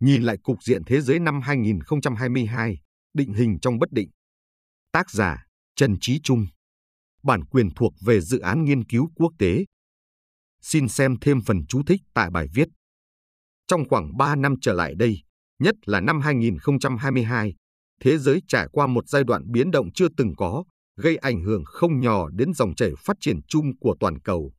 Nhìn lại cục diện thế giới năm 2022, định hình trong bất định. Tác giả Trần Trí Trung Bản quyền thuộc về dự án nghiên cứu quốc tế. Xin xem thêm phần chú thích tại bài viết. Trong khoảng 3 năm trở lại đây, nhất là năm 2022, thế giới trải qua một giai đoạn biến động chưa từng có, gây ảnh hưởng không nhỏ đến dòng chảy phát triển chung của toàn cầu.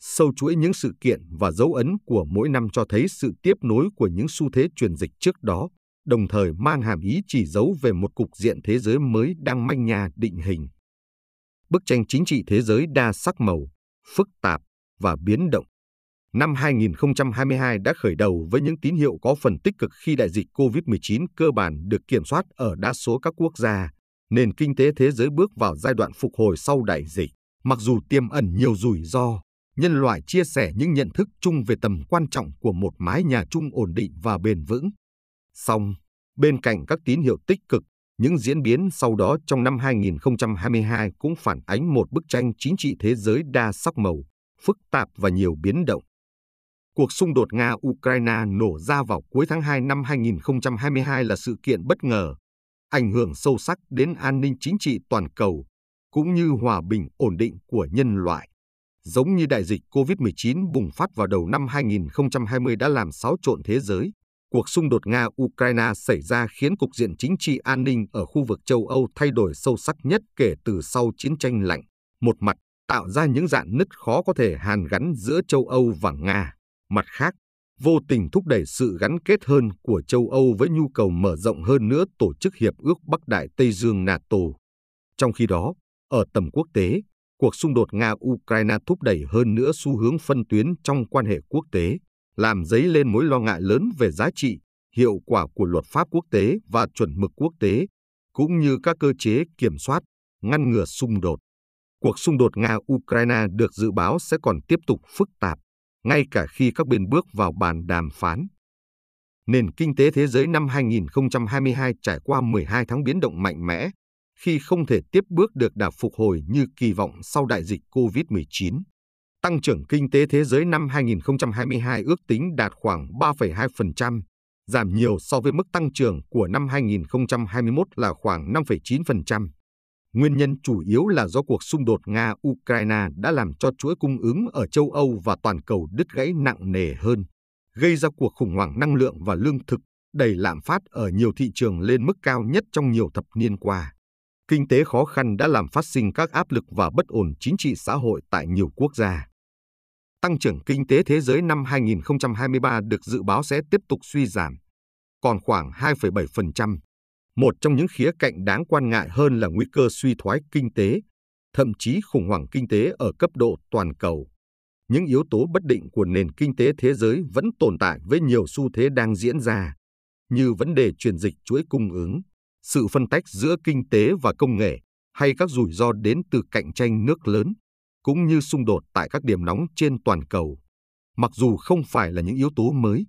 Sâu chuỗi những sự kiện và dấu ấn của mỗi năm cho thấy sự tiếp nối của những xu thế truyền dịch trước đó, đồng thời mang hàm ý chỉ dấu về một cục diện thế giới mới đang manh nha định hình. Bức tranh chính trị thế giới đa sắc màu, phức tạp và biến động. Năm 2022 đã khởi đầu với những tín hiệu có phần tích cực khi đại dịch COVID-19 cơ bản được kiểm soát ở đa số các quốc gia, nền kinh tế thế giới bước vào giai đoạn phục hồi sau đại dịch. Mặc dù tiềm ẩn nhiều rủi ro, nhân loại chia sẻ những nhận thức chung về tầm quan trọng của một mái nhà chung ổn định và bền vững. Song, bên cạnh các tín hiệu tích cực, những diễn biến sau đó trong năm 2022 cũng phản ánh một bức tranh chính trị thế giới đa sắc màu, phức tạp và nhiều biến động. Cuộc xung đột Nga-Ukraine nổ ra vào cuối tháng 2 năm 2022 là sự kiện bất ngờ, ảnh hưởng sâu sắc đến an ninh chính trị toàn cầu, cũng như hòa bình ổn định của nhân loại. Giống như đại dịch COVID-19 bùng phát vào đầu năm 2020 đã làm xáo trộn thế giới, cuộc xung đột Nga-Ukraine xảy ra khiến cục diện chính trị an ninh ở khu vực châu Âu thay đổi sâu sắc nhất kể từ sau chiến tranh lạnh. Một mặt, tạo ra những dạn nứt khó có thể hàn gắn giữa châu Âu và Nga. Mặt khác, vô tình thúc đẩy sự gắn kết hơn của châu Âu với nhu cầu mở rộng hơn nữa tổ chức Hiệp ước Bắc Đại Tây Dương NATO. Trong khi đó, ở tầm quốc tế, cuộc xung đột Nga-Ukraine thúc đẩy hơn nữa xu hướng phân tuyến trong quan hệ quốc tế, làm dấy lên mối lo ngại lớn về giá trị, hiệu quả của luật pháp quốc tế và chuẩn mực quốc tế, cũng như các cơ chế kiểm soát, ngăn ngừa xung đột. Cuộc xung đột Nga-Ukraine được dự báo sẽ còn tiếp tục phức tạp, ngay cả khi các bên bước vào bàn đàm phán. Nền kinh tế thế giới năm 2022 trải qua 12 tháng biến động mạnh mẽ, khi không thể tiếp bước được đà phục hồi như kỳ vọng sau đại dịch COVID-19. Tăng trưởng kinh tế thế giới năm 2022 ước tính đạt khoảng 3,2%, giảm nhiều so với mức tăng trưởng của năm 2021 là khoảng 5,9%. Nguyên nhân chủ yếu là do cuộc xung đột Nga-Ukraine đã làm cho chuỗi cung ứng ở châu Âu và toàn cầu đứt gãy nặng nề hơn, gây ra cuộc khủng hoảng năng lượng và lương thực, đẩy lạm phát ở nhiều thị trường lên mức cao nhất trong nhiều thập niên qua. Kinh tế khó khăn đã làm phát sinh các áp lực và bất ổn chính trị xã hội tại nhiều quốc gia. Tăng trưởng kinh tế thế giới năm 2023 được dự báo sẽ tiếp tục suy giảm, còn khoảng 2,7%. Một trong những khía cạnh đáng quan ngại hơn là nguy cơ suy thoái kinh tế, thậm chí khủng hoảng kinh tế ở cấp độ toàn cầu. Những yếu tố bất định của nền kinh tế thế giới vẫn tồn tại với nhiều xu thế đang diễn ra, như vấn đề chuyển dịch chuỗi cung ứng, sự phân tách giữa kinh tế và công nghệ hay các rủi ro đến từ cạnh tranh nước lớn, cũng như xung đột tại các điểm nóng trên toàn cầu. Mặc dù không phải là những yếu tố mới,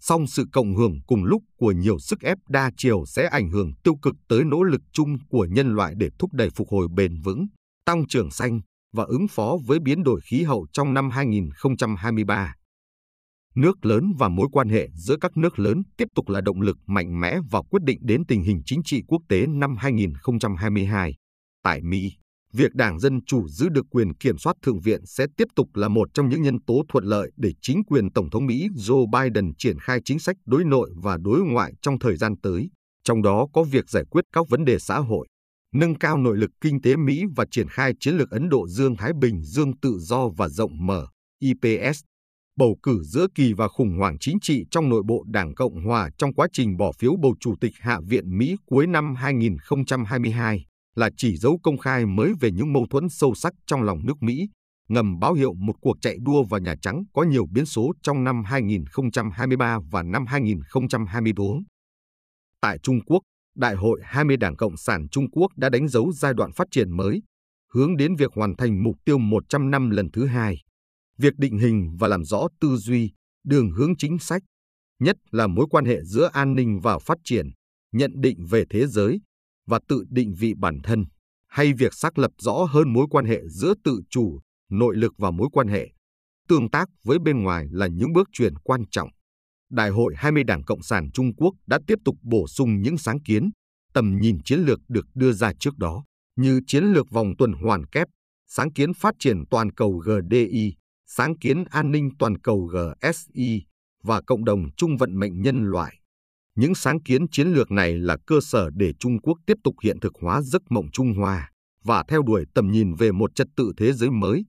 song sự cộng hưởng cùng lúc của nhiều sức ép đa chiều sẽ ảnh hưởng tiêu cực tới nỗ lực chung của nhân loại để thúc đẩy phục hồi bền vững, tăng trưởng xanh và ứng phó với biến đổi khí hậu trong năm 2023 nước lớn và mối quan hệ giữa các nước lớn tiếp tục là động lực mạnh mẽ và quyết định đến tình hình chính trị quốc tế năm 2022. Tại Mỹ, việc Đảng Dân Chủ giữ được quyền kiểm soát Thượng viện sẽ tiếp tục là một trong những nhân tố thuận lợi để chính quyền Tổng thống Mỹ Joe Biden triển khai chính sách đối nội và đối ngoại trong thời gian tới, trong đó có việc giải quyết các vấn đề xã hội, nâng cao nội lực kinh tế Mỹ và triển khai chiến lược Ấn Độ Dương-Thái Bình Dương tự do và rộng mở, IPS bầu cử giữa kỳ và khủng hoảng chính trị trong nội bộ Đảng Cộng Hòa trong quá trình bỏ phiếu bầu Chủ tịch Hạ viện Mỹ cuối năm 2022 là chỉ dấu công khai mới về những mâu thuẫn sâu sắc trong lòng nước Mỹ, ngầm báo hiệu một cuộc chạy đua vào Nhà Trắng có nhiều biến số trong năm 2023 và năm 2024. Tại Trung Quốc, Đại hội 20 Đảng Cộng sản Trung Quốc đã đánh dấu giai đoạn phát triển mới, hướng đến việc hoàn thành mục tiêu 100 năm lần thứ hai việc định hình và làm rõ tư duy, đường hướng chính sách, nhất là mối quan hệ giữa an ninh và phát triển, nhận định về thế giới và tự định vị bản thân, hay việc xác lập rõ hơn mối quan hệ giữa tự chủ, nội lực và mối quan hệ tương tác với bên ngoài là những bước chuyển quan trọng. Đại hội 20 Đảng Cộng sản Trung Quốc đã tiếp tục bổ sung những sáng kiến, tầm nhìn chiến lược được đưa ra trước đó, như chiến lược vòng tuần hoàn kép, sáng kiến phát triển toàn cầu GDI, sáng kiến an ninh toàn cầu GSI và cộng đồng chung vận mệnh nhân loại. Những sáng kiến chiến lược này là cơ sở để Trung Quốc tiếp tục hiện thực hóa giấc mộng Trung Hoa và theo đuổi tầm nhìn về một trật tự thế giới mới,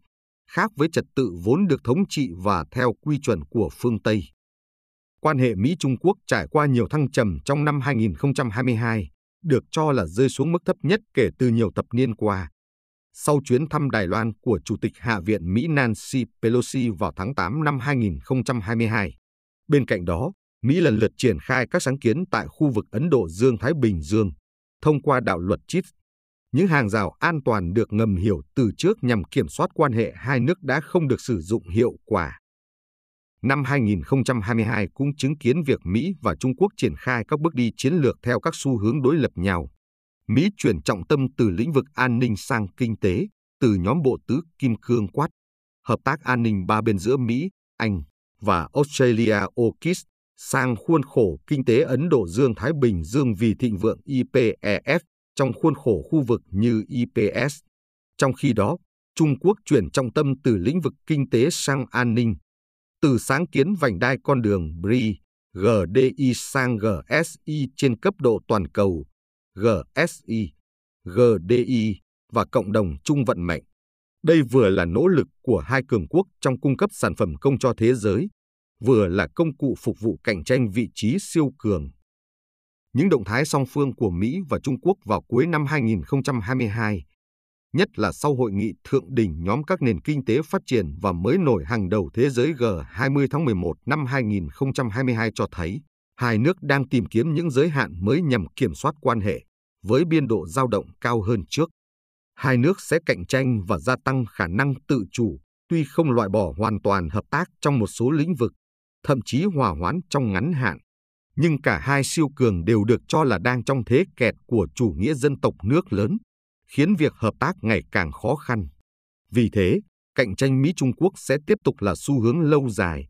khác với trật tự vốn được thống trị và theo quy chuẩn của phương Tây. Quan hệ Mỹ-Trung Quốc trải qua nhiều thăng trầm trong năm 2022, được cho là rơi xuống mức thấp nhất kể từ nhiều thập niên qua. Sau chuyến thăm Đài Loan của Chủ tịch Hạ viện Mỹ Nancy Pelosi vào tháng 8 năm 2022. Bên cạnh đó, Mỹ lần lượt triển khai các sáng kiến tại khu vực Ấn Độ Dương-Thái Bình Dương, thông qua đạo luật CHIPS. Những hàng rào an toàn được ngầm hiểu từ trước nhằm kiểm soát quan hệ hai nước đã không được sử dụng hiệu quả. Năm 2022 cũng chứng kiến việc Mỹ và Trung Quốc triển khai các bước đi chiến lược theo các xu hướng đối lập nhau. Mỹ chuyển trọng tâm từ lĩnh vực an ninh sang kinh tế, từ nhóm bộ tứ Kim Cương Quát, hợp tác an ninh ba bên giữa Mỹ, Anh và Australia AUKUS sang khuôn khổ kinh tế Ấn Độ Dương-Thái Bình Dương vì thịnh vượng IPEF trong khuôn khổ khu vực như IPS. Trong khi đó, Trung Quốc chuyển trọng tâm từ lĩnh vực kinh tế sang an ninh, từ sáng kiến vành đai con đường BRI, GDI sang GSI trên cấp độ toàn cầu, GSI, GDI và cộng đồng chung vận mệnh. Đây vừa là nỗ lực của hai cường quốc trong cung cấp sản phẩm công cho thế giới, vừa là công cụ phục vụ cạnh tranh vị trí siêu cường. Những động thái song phương của Mỹ và Trung Quốc vào cuối năm 2022, nhất là sau hội nghị thượng đỉnh nhóm các nền kinh tế phát triển và mới nổi hàng đầu thế giới G20 tháng 11 năm 2022 cho thấy hai nước đang tìm kiếm những giới hạn mới nhằm kiểm soát quan hệ, với biên độ dao động cao hơn trước. Hai nước sẽ cạnh tranh và gia tăng khả năng tự chủ, tuy không loại bỏ hoàn toàn hợp tác trong một số lĩnh vực, thậm chí hòa hoãn trong ngắn hạn. Nhưng cả hai siêu cường đều được cho là đang trong thế kẹt của chủ nghĩa dân tộc nước lớn, khiến việc hợp tác ngày càng khó khăn. Vì thế, cạnh tranh Mỹ-Trung Quốc sẽ tiếp tục là xu hướng lâu dài,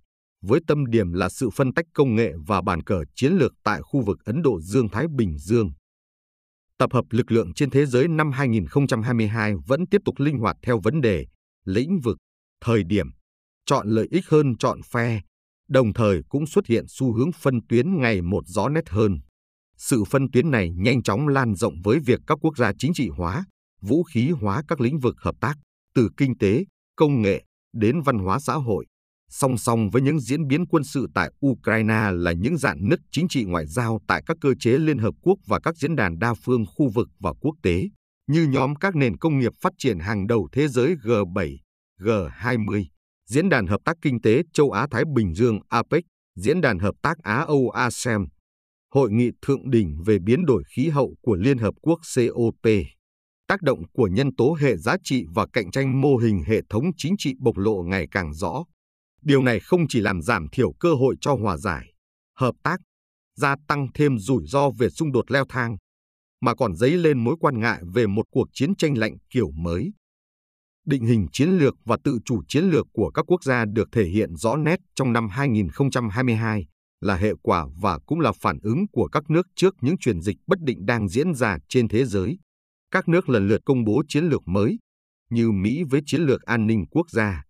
với tâm điểm là sự phân tách công nghệ và bàn cờ chiến lược tại khu vực Ấn Độ Dương-Thái Bình Dương. Tập hợp lực lượng trên thế giới năm 2022 vẫn tiếp tục linh hoạt theo vấn đề, lĩnh vực, thời điểm, chọn lợi ích hơn chọn phe, đồng thời cũng xuất hiện xu hướng phân tuyến ngày một rõ nét hơn. Sự phân tuyến này nhanh chóng lan rộng với việc các quốc gia chính trị hóa, vũ khí hóa các lĩnh vực hợp tác, từ kinh tế, công nghệ đến văn hóa xã hội. Song song với những diễn biến quân sự tại Ukraine là những dạn nứt chính trị ngoại giao tại các cơ chế Liên Hợp Quốc và các diễn đàn đa phương khu vực và quốc tế, như nhóm các nền công nghiệp phát triển hàng đầu thế giới G7, G20, Diễn đàn Hợp tác Kinh tế Châu Á-Thái Bình Dương APEC, Diễn đàn Hợp tác Á-Âu ASEM, Hội nghị Thượng đỉnh về biến đổi khí hậu của Liên Hợp Quốc COP. Tác động của nhân tố hệ giá trị và cạnh tranh mô hình hệ thống chính trị bộc lộ ngày càng rõ. Điều này không chỉ làm giảm thiểu cơ hội cho hòa giải, hợp tác, gia tăng thêm rủi ro về xung đột leo thang, mà còn dấy lên mối quan ngại về một cuộc chiến tranh lạnh kiểu mới định hình chiến lược và tự chủ chiến lược của các quốc gia được thể hiện rõ nét trong năm 2022 là hệ quả và cũng là phản ứng của các nước trước những chuyển dịch bất định đang diễn ra trên thế giới. Các nước lần lượt công bố chiến lược mới, như Mỹ với chiến lược an ninh quốc gia,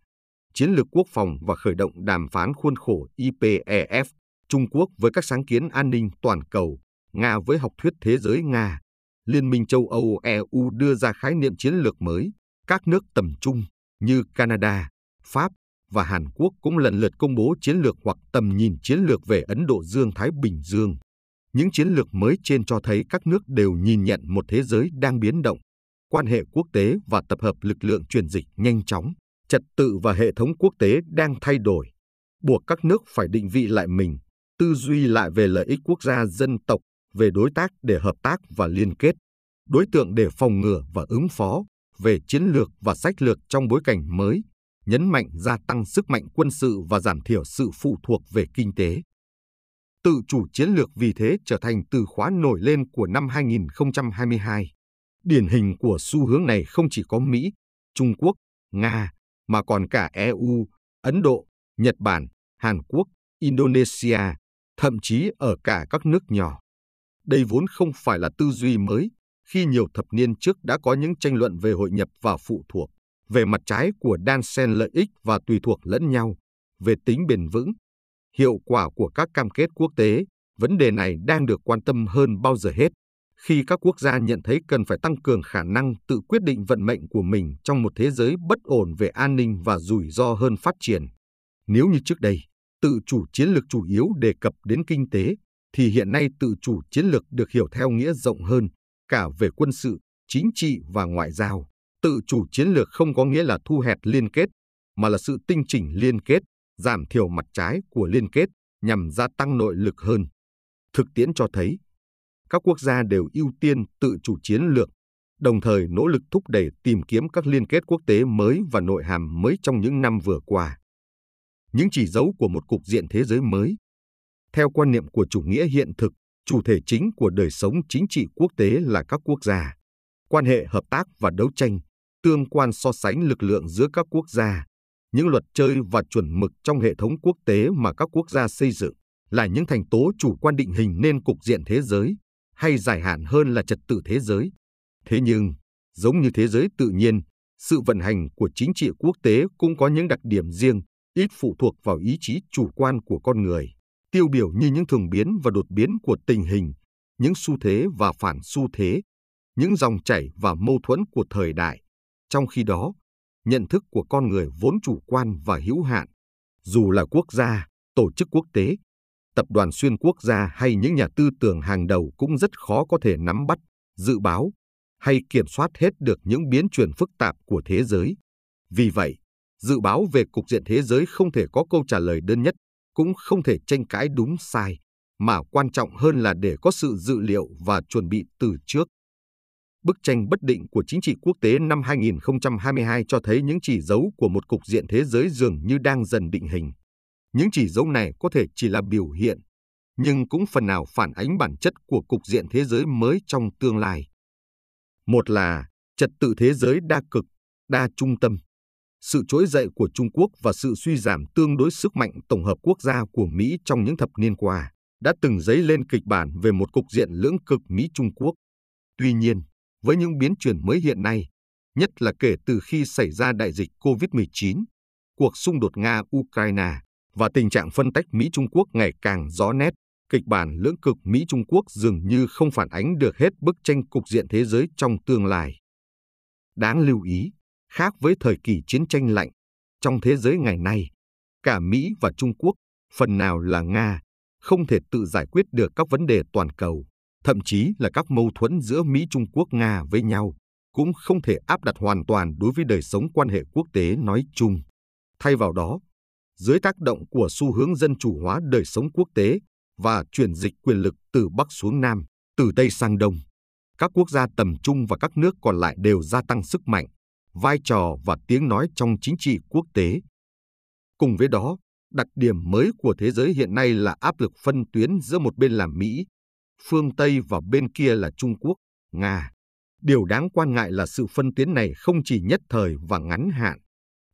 chiến lược quốc phòng và khởi động đàm phán khuôn khổ IPEF, Trung Quốc với các sáng kiến an ninh toàn cầu, Nga với học thuyết thế giới Nga, Liên minh châu Âu EU đưa ra khái niệm chiến lược mới, các nước tầm trung như Canada, Pháp và Hàn Quốc cũng lần lượt công bố chiến lược hoặc tầm nhìn chiến lược về Ấn Độ Dương-Thái Bình Dương. Những chiến lược mới trên cho thấy các nước đều nhìn nhận một thế giới đang biến động, quan hệ quốc tế và tập hợp lực lượng truyền dịch nhanh chóng, trật tự và hệ thống quốc tế đang thay đổi, buộc các nước phải định vị lại mình, tư duy lại về lợi ích quốc gia dân tộc, về đối tác để hợp tác và liên kết, đối tượng để phòng ngừa và ứng phó, về chiến lược và sách lược trong bối cảnh mới, nhấn mạnh gia tăng sức mạnh quân sự và giảm thiểu sự phụ thuộc về kinh tế. Tự chủ chiến lược vì thế trở thành từ khóa nổi lên của năm 2022. Điển hình của xu hướng này không chỉ có Mỹ, Trung Quốc, Nga, mà còn cả EU, Ấn Độ, Nhật Bản, Hàn Quốc, Indonesia, thậm chí ở cả các nước nhỏ. Đây vốn không phải là tư duy mới, khi nhiều thập niên trước đã có những tranh luận về hội nhập và phụ thuộc, về mặt trái của đan xen lợi ích và tùy thuộc lẫn nhau, về tính bền vững, hiệu quả của các cam kết quốc tế, vấn đề này đang được quan tâm hơn bao giờ hết khi các quốc gia nhận thấy cần phải tăng cường khả năng tự quyết định vận mệnh của mình trong một thế giới bất ổn về an ninh và rủi ro hơn phát triển. Nếu như trước đây, tự chủ chiến lược chủ yếu đề cập đến kinh tế, thì hiện nay tự chủ chiến lược được hiểu theo nghĩa rộng hơn, cả về quân sự, chính trị và ngoại giao. Tự chủ chiến lược không có nghĩa là thu hẹp liên kết, mà là sự tinh chỉnh liên kết, giảm thiểu mặt trái của liên kết nhằm gia tăng nội lực hơn. Thực tiễn cho thấy, các quốc gia đều ưu tiên tự chủ chiến lược, đồng thời nỗ lực thúc đẩy tìm kiếm các liên kết quốc tế mới và nội hàm mới trong những năm vừa qua. Những chỉ dấu của một cục diện thế giới mới. Theo quan niệm của chủ nghĩa hiện thực, chủ thể chính của đời sống chính trị quốc tế là các quốc gia. Quan hệ hợp tác và đấu tranh, tương quan so sánh lực lượng giữa các quốc gia, những luật chơi và chuẩn mực trong hệ thống quốc tế mà các quốc gia xây dựng là những thành tố chủ quan định hình nên cục diện thế giới hay dài hạn hơn là trật tự thế giới. Thế nhưng, giống như thế giới tự nhiên, sự vận hành của chính trị quốc tế cũng có những đặc điểm riêng, ít phụ thuộc vào ý chí chủ quan của con người, tiêu biểu như những thường biến và đột biến của tình hình, những xu thế và phản xu thế, những dòng chảy và mâu thuẫn của thời đại. Trong khi đó, nhận thức của con người vốn chủ quan và hữu hạn, dù là quốc gia, tổ chức quốc tế, tập đoàn xuyên quốc gia hay những nhà tư tưởng hàng đầu cũng rất khó có thể nắm bắt, dự báo hay kiểm soát hết được những biến chuyển phức tạp của thế giới. Vì vậy, dự báo về cục diện thế giới không thể có câu trả lời đơn nhất, cũng không thể tranh cãi đúng sai, mà quan trọng hơn là để có sự dự liệu và chuẩn bị từ trước. Bức tranh bất định của chính trị quốc tế năm 2022 cho thấy những chỉ dấu của một cục diện thế giới dường như đang dần định hình. Những chỉ dấu này có thể chỉ là biểu hiện, nhưng cũng phần nào phản ánh bản chất của cục diện thế giới mới trong tương lai. Một là trật tự thế giới đa cực, đa trung tâm. Sự trỗi dậy của Trung Quốc và sự suy giảm tương đối sức mạnh tổng hợp quốc gia của Mỹ trong những thập niên qua đã từng dấy lên kịch bản về một cục diện lưỡng cực Mỹ-Trung Quốc. Tuy nhiên, với những biến chuyển mới hiện nay, nhất là kể từ khi xảy ra đại dịch COVID-19, cuộc xung đột Nga-Ukraine và tình trạng phân tách Mỹ-Trung Quốc ngày càng rõ nét, kịch bản lưỡng cực Mỹ-Trung Quốc dường như không phản ánh được hết bức tranh cục diện thế giới trong tương lai. Đáng lưu ý, khác với thời kỳ chiến tranh lạnh, trong thế giới ngày nay, cả Mỹ và Trung Quốc, phần nào là Nga, không thể tự giải quyết được các vấn đề toàn cầu, thậm chí là các mâu thuẫn giữa Mỹ-Trung Quốc-Nga với nhau, cũng không thể áp đặt hoàn toàn đối với đời sống quan hệ quốc tế nói chung. Thay vào đó, dưới tác động của xu hướng dân chủ hóa đời sống quốc tế và chuyển dịch quyền lực từ Bắc xuống Nam, từ Tây sang Đông. Các quốc gia tầm trung và các nước còn lại đều gia tăng sức mạnh, vai trò và tiếng nói trong chính trị quốc tế. Cùng với đó, đặc điểm mới của thế giới hiện nay là áp lực phân tuyến giữa một bên là Mỹ, phương Tây và bên kia là Trung Quốc, Nga. Điều đáng quan ngại là sự phân tuyến này không chỉ nhất thời và ngắn hạn.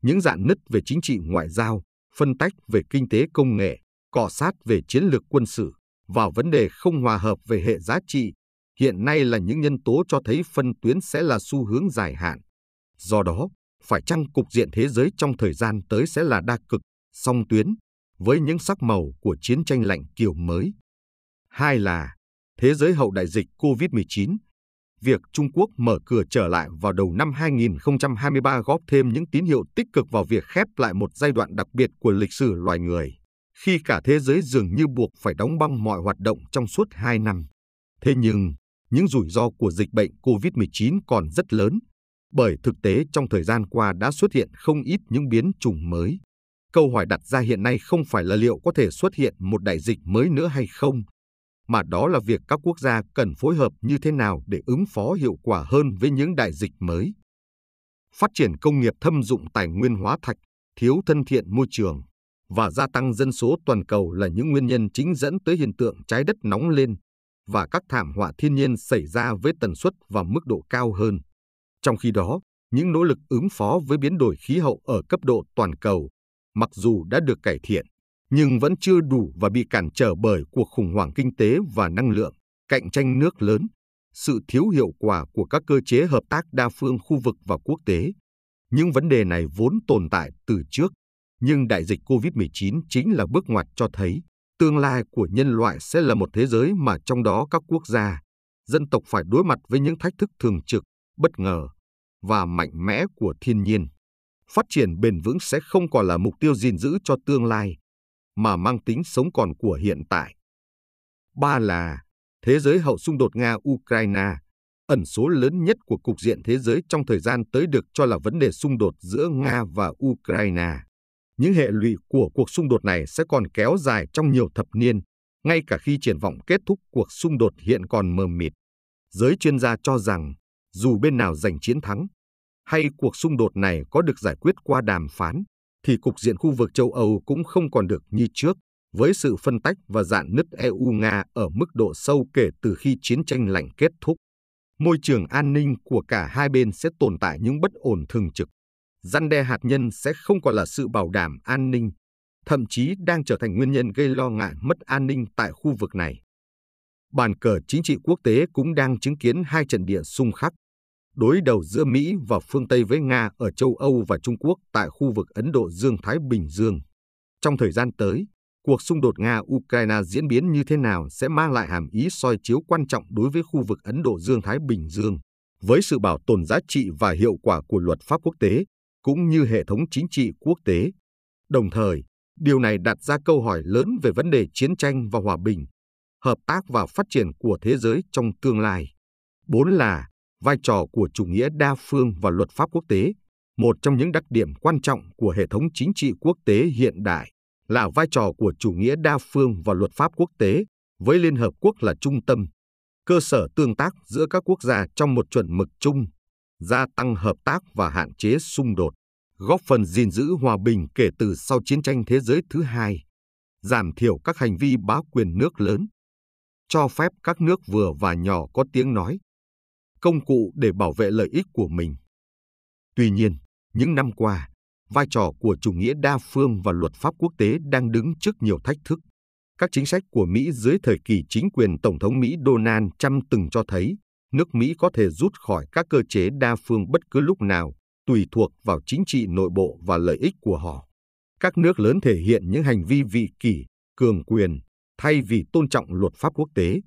Những dạn nứt về chính trị ngoại giao, phân tách về kinh tế công nghệ, cọ sát về chiến lược quân sự, vào vấn đề không hòa hợp về hệ giá trị, hiện nay là những nhân tố cho thấy phân tuyến sẽ là xu hướng dài hạn. Do đó, phải chăng cục diện thế giới trong thời gian tới sẽ là đa cực, song tuyến, với những sắc màu của chiến tranh lạnh kiểu mới. Hai là, thế giới hậu đại dịch COVID-19 việc Trung Quốc mở cửa trở lại vào đầu năm 2023 góp thêm những tín hiệu tích cực vào việc khép lại một giai đoạn đặc biệt của lịch sử loài người, khi cả thế giới dường như buộc phải đóng băng mọi hoạt động trong suốt 2 năm. Thế nhưng, những rủi ro của dịch bệnh COVID-19 còn rất lớn, bởi thực tế trong thời gian qua đã xuất hiện không ít những biến chủng mới. Câu hỏi đặt ra hiện nay không phải là liệu có thể xuất hiện một đại dịch mới nữa hay không, mà đó là việc các quốc gia cần phối hợp như thế nào để ứng phó hiệu quả hơn với những đại dịch mới. Phát triển công nghiệp thâm dụng tài nguyên hóa thạch, thiếu thân thiện môi trường và gia tăng dân số toàn cầu là những nguyên nhân chính dẫn tới hiện tượng trái đất nóng lên và các thảm họa thiên nhiên xảy ra với tần suất và mức độ cao hơn. Trong khi đó, những nỗ lực ứng phó với biến đổi khí hậu ở cấp độ toàn cầu, mặc dù đã được cải thiện, nhưng vẫn chưa đủ và bị cản trở bởi cuộc khủng hoảng kinh tế và năng lượng, cạnh tranh nước lớn, sự thiếu hiệu quả của các cơ chế hợp tác đa phương khu vực và quốc tế. Những vấn đề này vốn tồn tại từ trước, nhưng đại dịch COVID-19 chính là bước ngoặt cho thấy tương lai của nhân loại sẽ là một thế giới mà trong đó các quốc gia, dân tộc phải đối mặt với những thách thức thường trực, bất ngờ và mạnh mẽ của thiên nhiên. Phát triển bền vững sẽ không còn là mục tiêu gìn giữ cho tương lai, mà mang tính sống còn của hiện tại. Ba là thế giới hậu xung đột Nga-Ukraine, ẩn số lớn nhất của cục diện thế giới trong thời gian tới được cho là vấn đề xung đột giữa Nga và Ukraine. Những hệ lụy của cuộc xung đột này sẽ còn kéo dài trong nhiều thập niên, ngay cả khi triển vọng kết thúc cuộc xung đột hiện còn mờ mịt. Giới chuyên gia cho rằng, dù bên nào giành chiến thắng, hay cuộc xung đột này có được giải quyết qua đàm phán, thì cục diện khu vực châu Âu cũng không còn được như trước, với sự phân tách và dạn nứt EU-Nga ở mức độ sâu kể từ khi chiến tranh lạnh kết thúc. Môi trường an ninh của cả hai bên sẽ tồn tại những bất ổn thường trực. Răn đe hạt nhân sẽ không còn là sự bảo đảm an ninh, thậm chí đang trở thành nguyên nhân gây lo ngại mất an ninh tại khu vực này. Bàn cờ chính trị quốc tế cũng đang chứng kiến hai trận địa xung khắc, đối đầu giữa Mỹ và phương Tây với Nga ở châu Âu và Trung Quốc tại khu vực Ấn Độ Dương-Thái Bình Dương. Trong thời gian tới, cuộc xung đột Nga-Ukraine diễn biến như thế nào sẽ mang lại hàm ý soi chiếu quan trọng đối với khu vực Ấn Độ Dương-Thái Bình Dương, với sự bảo tồn giá trị và hiệu quả của luật pháp quốc tế, cũng như hệ thống chính trị quốc tế. Đồng thời, điều này đặt ra câu hỏi lớn về vấn đề chiến tranh và hòa bình, hợp tác và phát triển của thế giới trong tương lai. Bốn là vai trò của chủ nghĩa đa phương và luật pháp quốc tế, một trong những đặc điểm quan trọng của hệ thống chính trị quốc tế hiện đại là vai trò của chủ nghĩa đa phương và luật pháp quốc tế với Liên Hợp Quốc là trung tâm, cơ sở tương tác giữa các quốc gia trong một chuẩn mực chung, gia tăng hợp tác và hạn chế xung đột, góp phần gìn giữ hòa bình kể từ sau chiến tranh thế giới thứ hai, giảm thiểu các hành vi bá quyền nước lớn, cho phép các nước vừa và nhỏ có tiếng nói, công cụ để bảo vệ lợi ích của mình. Tuy nhiên, những năm qua, vai trò của chủ nghĩa đa phương và luật pháp quốc tế đang đứng trước nhiều thách thức. Các chính sách của Mỹ dưới thời kỳ chính quyền Tổng thống Mỹ Donald Trump từng cho thấy nước Mỹ có thể rút khỏi các cơ chế đa phương bất cứ lúc nào, tùy thuộc vào chính trị nội bộ và lợi ích của họ. Các nước lớn thể hiện những hành vi vị kỷ, cường quyền, thay vì tôn trọng luật pháp quốc tế.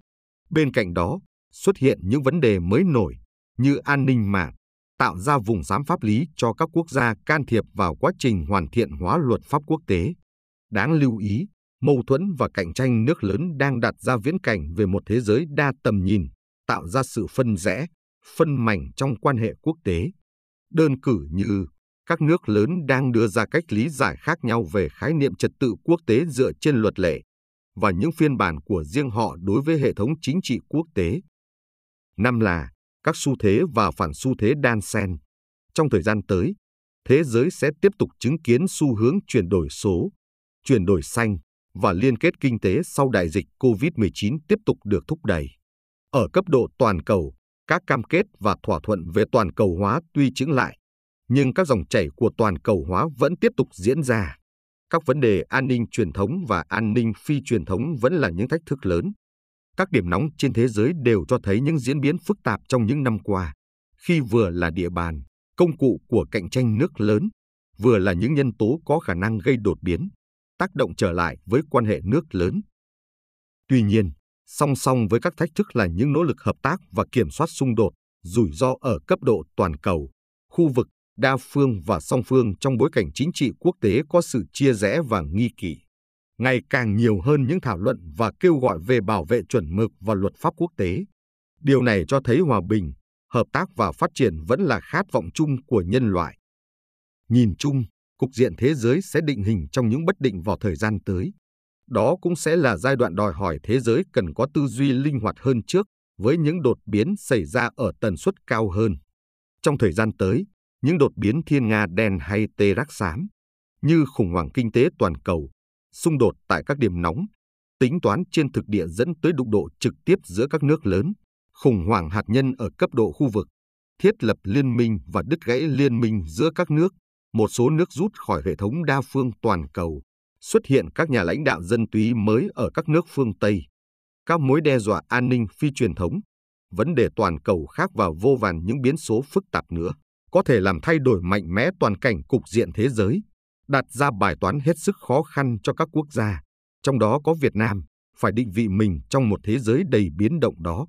Bên cạnh đó, xuất hiện những vấn đề mới nổi như an ninh mạng, tạo ra vùng giám pháp lý cho các quốc gia can thiệp vào quá trình hoàn thiện hóa luật pháp quốc tế. Đáng lưu ý, mâu thuẫn và cạnh tranh nước lớn đang đặt ra viễn cảnh về một thế giới đa tầm nhìn, tạo ra sự phân rẽ, phân mảnh trong quan hệ quốc tế. Đơn cử như các nước lớn đang đưa ra cách lý giải khác nhau về khái niệm trật tự quốc tế dựa trên luật lệ và những phiên bản của riêng họ đối với hệ thống chính trị quốc tế. Năm là các xu thế và phản xu thế đan xen. Trong thời gian tới, thế giới sẽ tiếp tục chứng kiến xu hướng chuyển đổi số, chuyển đổi xanh và liên kết kinh tế sau đại dịch COVID-19 tiếp tục được thúc đẩy. Ở cấp độ toàn cầu, các cam kết và thỏa thuận về toàn cầu hóa tuy chững lại, nhưng các dòng chảy của toàn cầu hóa vẫn tiếp tục diễn ra. Các vấn đề an ninh truyền thống và an ninh phi truyền thống vẫn là những thách thức lớn các điểm nóng trên thế giới đều cho thấy những diễn biến phức tạp trong những năm qua, khi vừa là địa bàn, công cụ của cạnh tranh nước lớn, vừa là những nhân tố có khả năng gây đột biến, tác động trở lại với quan hệ nước lớn. Tuy nhiên, song song với các thách thức là những nỗ lực hợp tác và kiểm soát xung đột, rủi ro ở cấp độ toàn cầu, khu vực, đa phương và song phương trong bối cảnh chính trị quốc tế có sự chia rẽ và nghi kỵ ngày càng nhiều hơn những thảo luận và kêu gọi về bảo vệ chuẩn mực và luật pháp quốc tế. Điều này cho thấy hòa bình, hợp tác và phát triển vẫn là khát vọng chung của nhân loại. Nhìn chung, cục diện thế giới sẽ định hình trong những bất định vào thời gian tới. Đó cũng sẽ là giai đoạn đòi hỏi thế giới cần có tư duy linh hoạt hơn trước với những đột biến xảy ra ở tần suất cao hơn. Trong thời gian tới, những đột biến thiên nga đen hay tê rác xám, như khủng hoảng kinh tế toàn cầu, xung đột tại các điểm nóng, tính toán trên thực địa dẫn tới đụng độ trực tiếp giữa các nước lớn, khủng hoảng hạt nhân ở cấp độ khu vực, thiết lập liên minh và đứt gãy liên minh giữa các nước, một số nước rút khỏi hệ thống đa phương toàn cầu, xuất hiện các nhà lãnh đạo dân túy mới ở các nước phương Tây, các mối đe dọa an ninh phi truyền thống, vấn đề toàn cầu khác và vô vàn những biến số phức tạp nữa, có thể làm thay đổi mạnh mẽ toàn cảnh cục diện thế giới, đặt ra bài toán hết sức khó khăn cho các quốc gia, trong đó có Việt Nam, phải định vị mình trong một thế giới đầy biến động đó.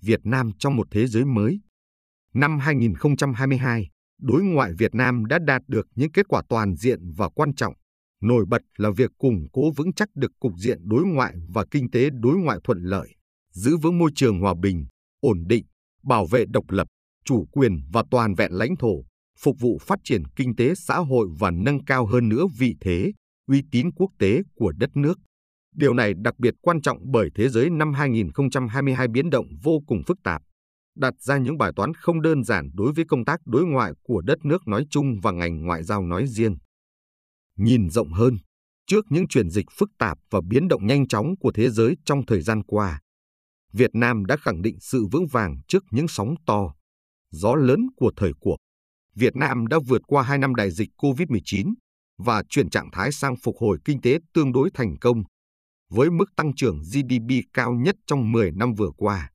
Việt Nam trong một thế giới mới. Năm 2022, đối ngoại Việt Nam đã đạt được những kết quả toàn diện và quan trọng. Nổi bật là việc củng cố vững chắc được cục diện đối ngoại và kinh tế đối ngoại thuận lợi, giữ vững môi trường hòa bình, ổn định, bảo vệ độc lập, chủ quyền và toàn vẹn lãnh thổ, phục vụ phát triển kinh tế xã hội và nâng cao hơn nữa vị thế, uy tín quốc tế của đất nước. Điều này đặc biệt quan trọng bởi thế giới năm 2022 biến động vô cùng phức tạp, đặt ra những bài toán không đơn giản đối với công tác đối ngoại của đất nước nói chung và ngành ngoại giao nói riêng. Nhìn rộng hơn, trước những chuyển dịch phức tạp và biến động nhanh chóng của thế giới trong thời gian qua, Việt Nam đã khẳng định sự vững vàng trước những sóng to, gió lớn của thời cuộc. Việt Nam đã vượt qua hai năm đại dịch COVID-19 và chuyển trạng thái sang phục hồi kinh tế tương đối thành công, với mức tăng trưởng GDP cao nhất trong 10 năm vừa qua.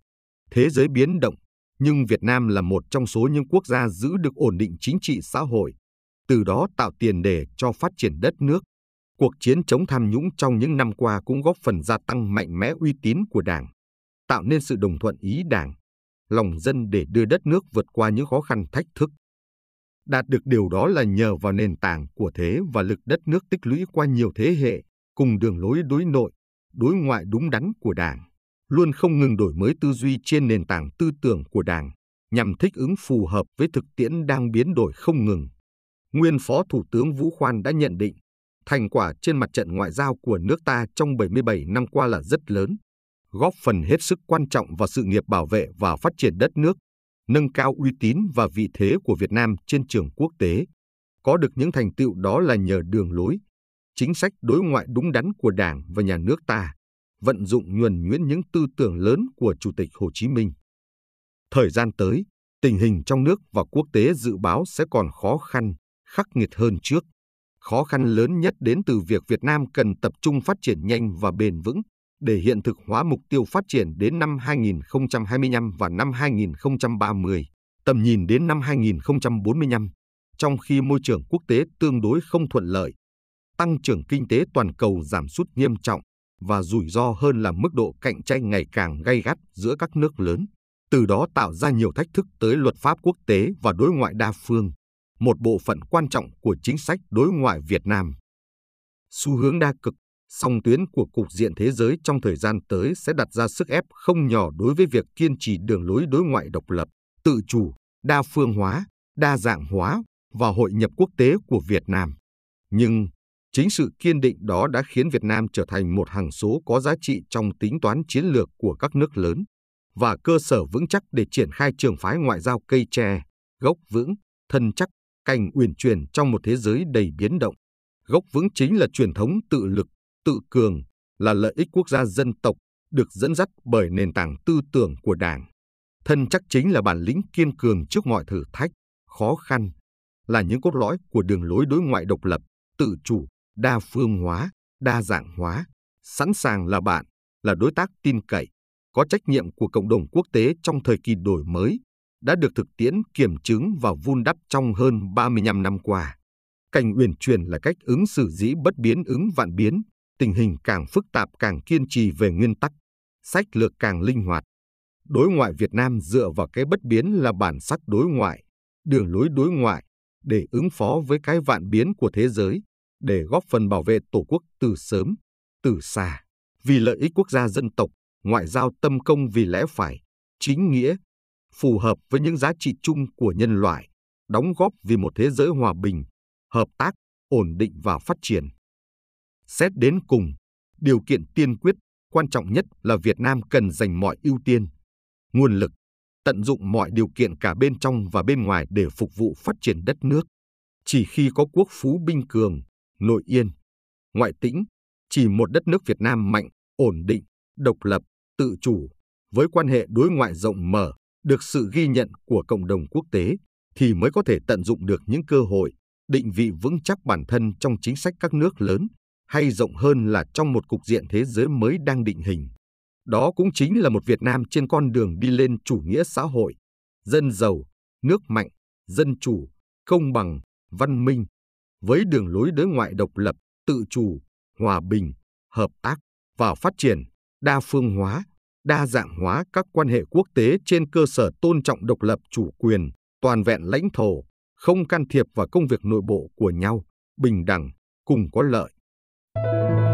Thế giới biến động, nhưng Việt Nam là một trong số những quốc gia giữ được ổn định chính trị xã hội, từ đó tạo tiền đề cho phát triển đất nước. Cuộc chiến chống tham nhũng trong những năm qua cũng góp phần gia tăng mạnh mẽ uy tín của Đảng, tạo nên sự đồng thuận ý Đảng, lòng dân để đưa đất nước vượt qua những khó khăn thách thức. Đạt được điều đó là nhờ vào nền tảng của thế và lực đất nước tích lũy qua nhiều thế hệ, cùng đường lối đối nội, đối ngoại đúng đắn của Đảng, luôn không ngừng đổi mới tư duy trên nền tảng tư tưởng của Đảng, nhằm thích ứng phù hợp với thực tiễn đang biến đổi không ngừng. Nguyên Phó Thủ tướng Vũ Khoan đã nhận định, thành quả trên mặt trận ngoại giao của nước ta trong 77 năm qua là rất lớn, góp phần hết sức quan trọng vào sự nghiệp bảo vệ và phát triển đất nước, nâng cao uy tín và vị thế của Việt Nam trên trường quốc tế. Có được những thành tựu đó là nhờ đường lối, chính sách đối ngoại đúng đắn của Đảng và nhà nước ta, vận dụng nhuần nhuyễn những tư tưởng lớn của Chủ tịch Hồ Chí Minh. Thời gian tới, tình hình trong nước và quốc tế dự báo sẽ còn khó khăn, khắc nghiệt hơn trước. Khó khăn lớn nhất đến từ việc Việt Nam cần tập trung phát triển nhanh và bền vững để hiện thực hóa mục tiêu phát triển đến năm 2025 và năm 2030, tầm nhìn đến năm 2045, trong khi môi trường quốc tế tương đối không thuận lợi. Tăng trưởng kinh tế toàn cầu giảm sút nghiêm trọng và rủi ro hơn là mức độ cạnh tranh ngày càng gay gắt giữa các nước lớn, từ đó tạo ra nhiều thách thức tới luật pháp quốc tế và đối ngoại đa phương, một bộ phận quan trọng của chính sách đối ngoại Việt Nam. Xu hướng đa cực song tuyến của cục diện thế giới trong thời gian tới sẽ đặt ra sức ép không nhỏ đối với việc kiên trì đường lối đối ngoại độc lập, tự chủ, đa phương hóa, đa dạng hóa và hội nhập quốc tế của Việt Nam. Nhưng chính sự kiên định đó đã khiến Việt Nam trở thành một hàng số có giá trị trong tính toán chiến lược của các nước lớn và cơ sở vững chắc để triển khai trường phái ngoại giao cây tre, gốc vững, thân chắc, cành uyển chuyển trong một thế giới đầy biến động. Gốc vững chính là truyền thống tự lực, tự cường là lợi ích quốc gia dân tộc được dẫn dắt bởi nền tảng tư tưởng của Đảng. Thân chắc chính là bản lĩnh kiên cường trước mọi thử thách, khó khăn, là những cốt lõi của đường lối đối ngoại độc lập, tự chủ, đa phương hóa, đa dạng hóa, sẵn sàng là bạn, là đối tác tin cậy, có trách nhiệm của cộng đồng quốc tế trong thời kỳ đổi mới, đã được thực tiễn kiểm chứng và vun đắp trong hơn 35 năm qua. Cảnh uyển chuyển là cách ứng xử dĩ bất biến ứng vạn biến, tình hình càng phức tạp càng kiên trì về nguyên tắc, sách lược càng linh hoạt. Đối ngoại Việt Nam dựa vào cái bất biến là bản sắc đối ngoại, đường lối đối ngoại để ứng phó với cái vạn biến của thế giới, để góp phần bảo vệ Tổ quốc từ sớm, từ xa, vì lợi ích quốc gia dân tộc, ngoại giao tâm công vì lẽ phải, chính nghĩa, phù hợp với những giá trị chung của nhân loại, đóng góp vì một thế giới hòa bình, hợp tác, ổn định và phát triển. Xét đến cùng, điều kiện tiên quyết quan trọng nhất là Việt Nam cần dành mọi ưu tiên, nguồn lực, tận dụng mọi điều kiện cả bên trong và bên ngoài để phục vụ phát triển đất nước. Chỉ khi có quốc phú binh cường, nội yên, ngoại tĩnh, chỉ một đất nước Việt Nam mạnh, ổn định, độc lập, tự chủ, với quan hệ đối ngoại rộng mở, được sự ghi nhận của cộng đồng quốc tế, thì mới có thể tận dụng được những cơ hội, định vị vững chắc bản thân trong chính sách các nước lớn, hay rộng hơn là trong một cục diện thế giới mới đang định hình. Đó cũng chính là một Việt Nam trên con đường đi lên chủ nghĩa xã hội, dân giàu, nước mạnh, dân chủ, công bằng, văn minh, với đường lối đối ngoại độc lập, tự chủ, hòa bình, hợp tác và phát triển, đa phương hóa, đa dạng hóa các quan hệ quốc tế trên cơ sở tôn trọng độc lập chủ quyền, toàn vẹn lãnh thổ, không can thiệp vào công việc nội bộ của nhau, bình đẳng, cùng có lợi. Thank you.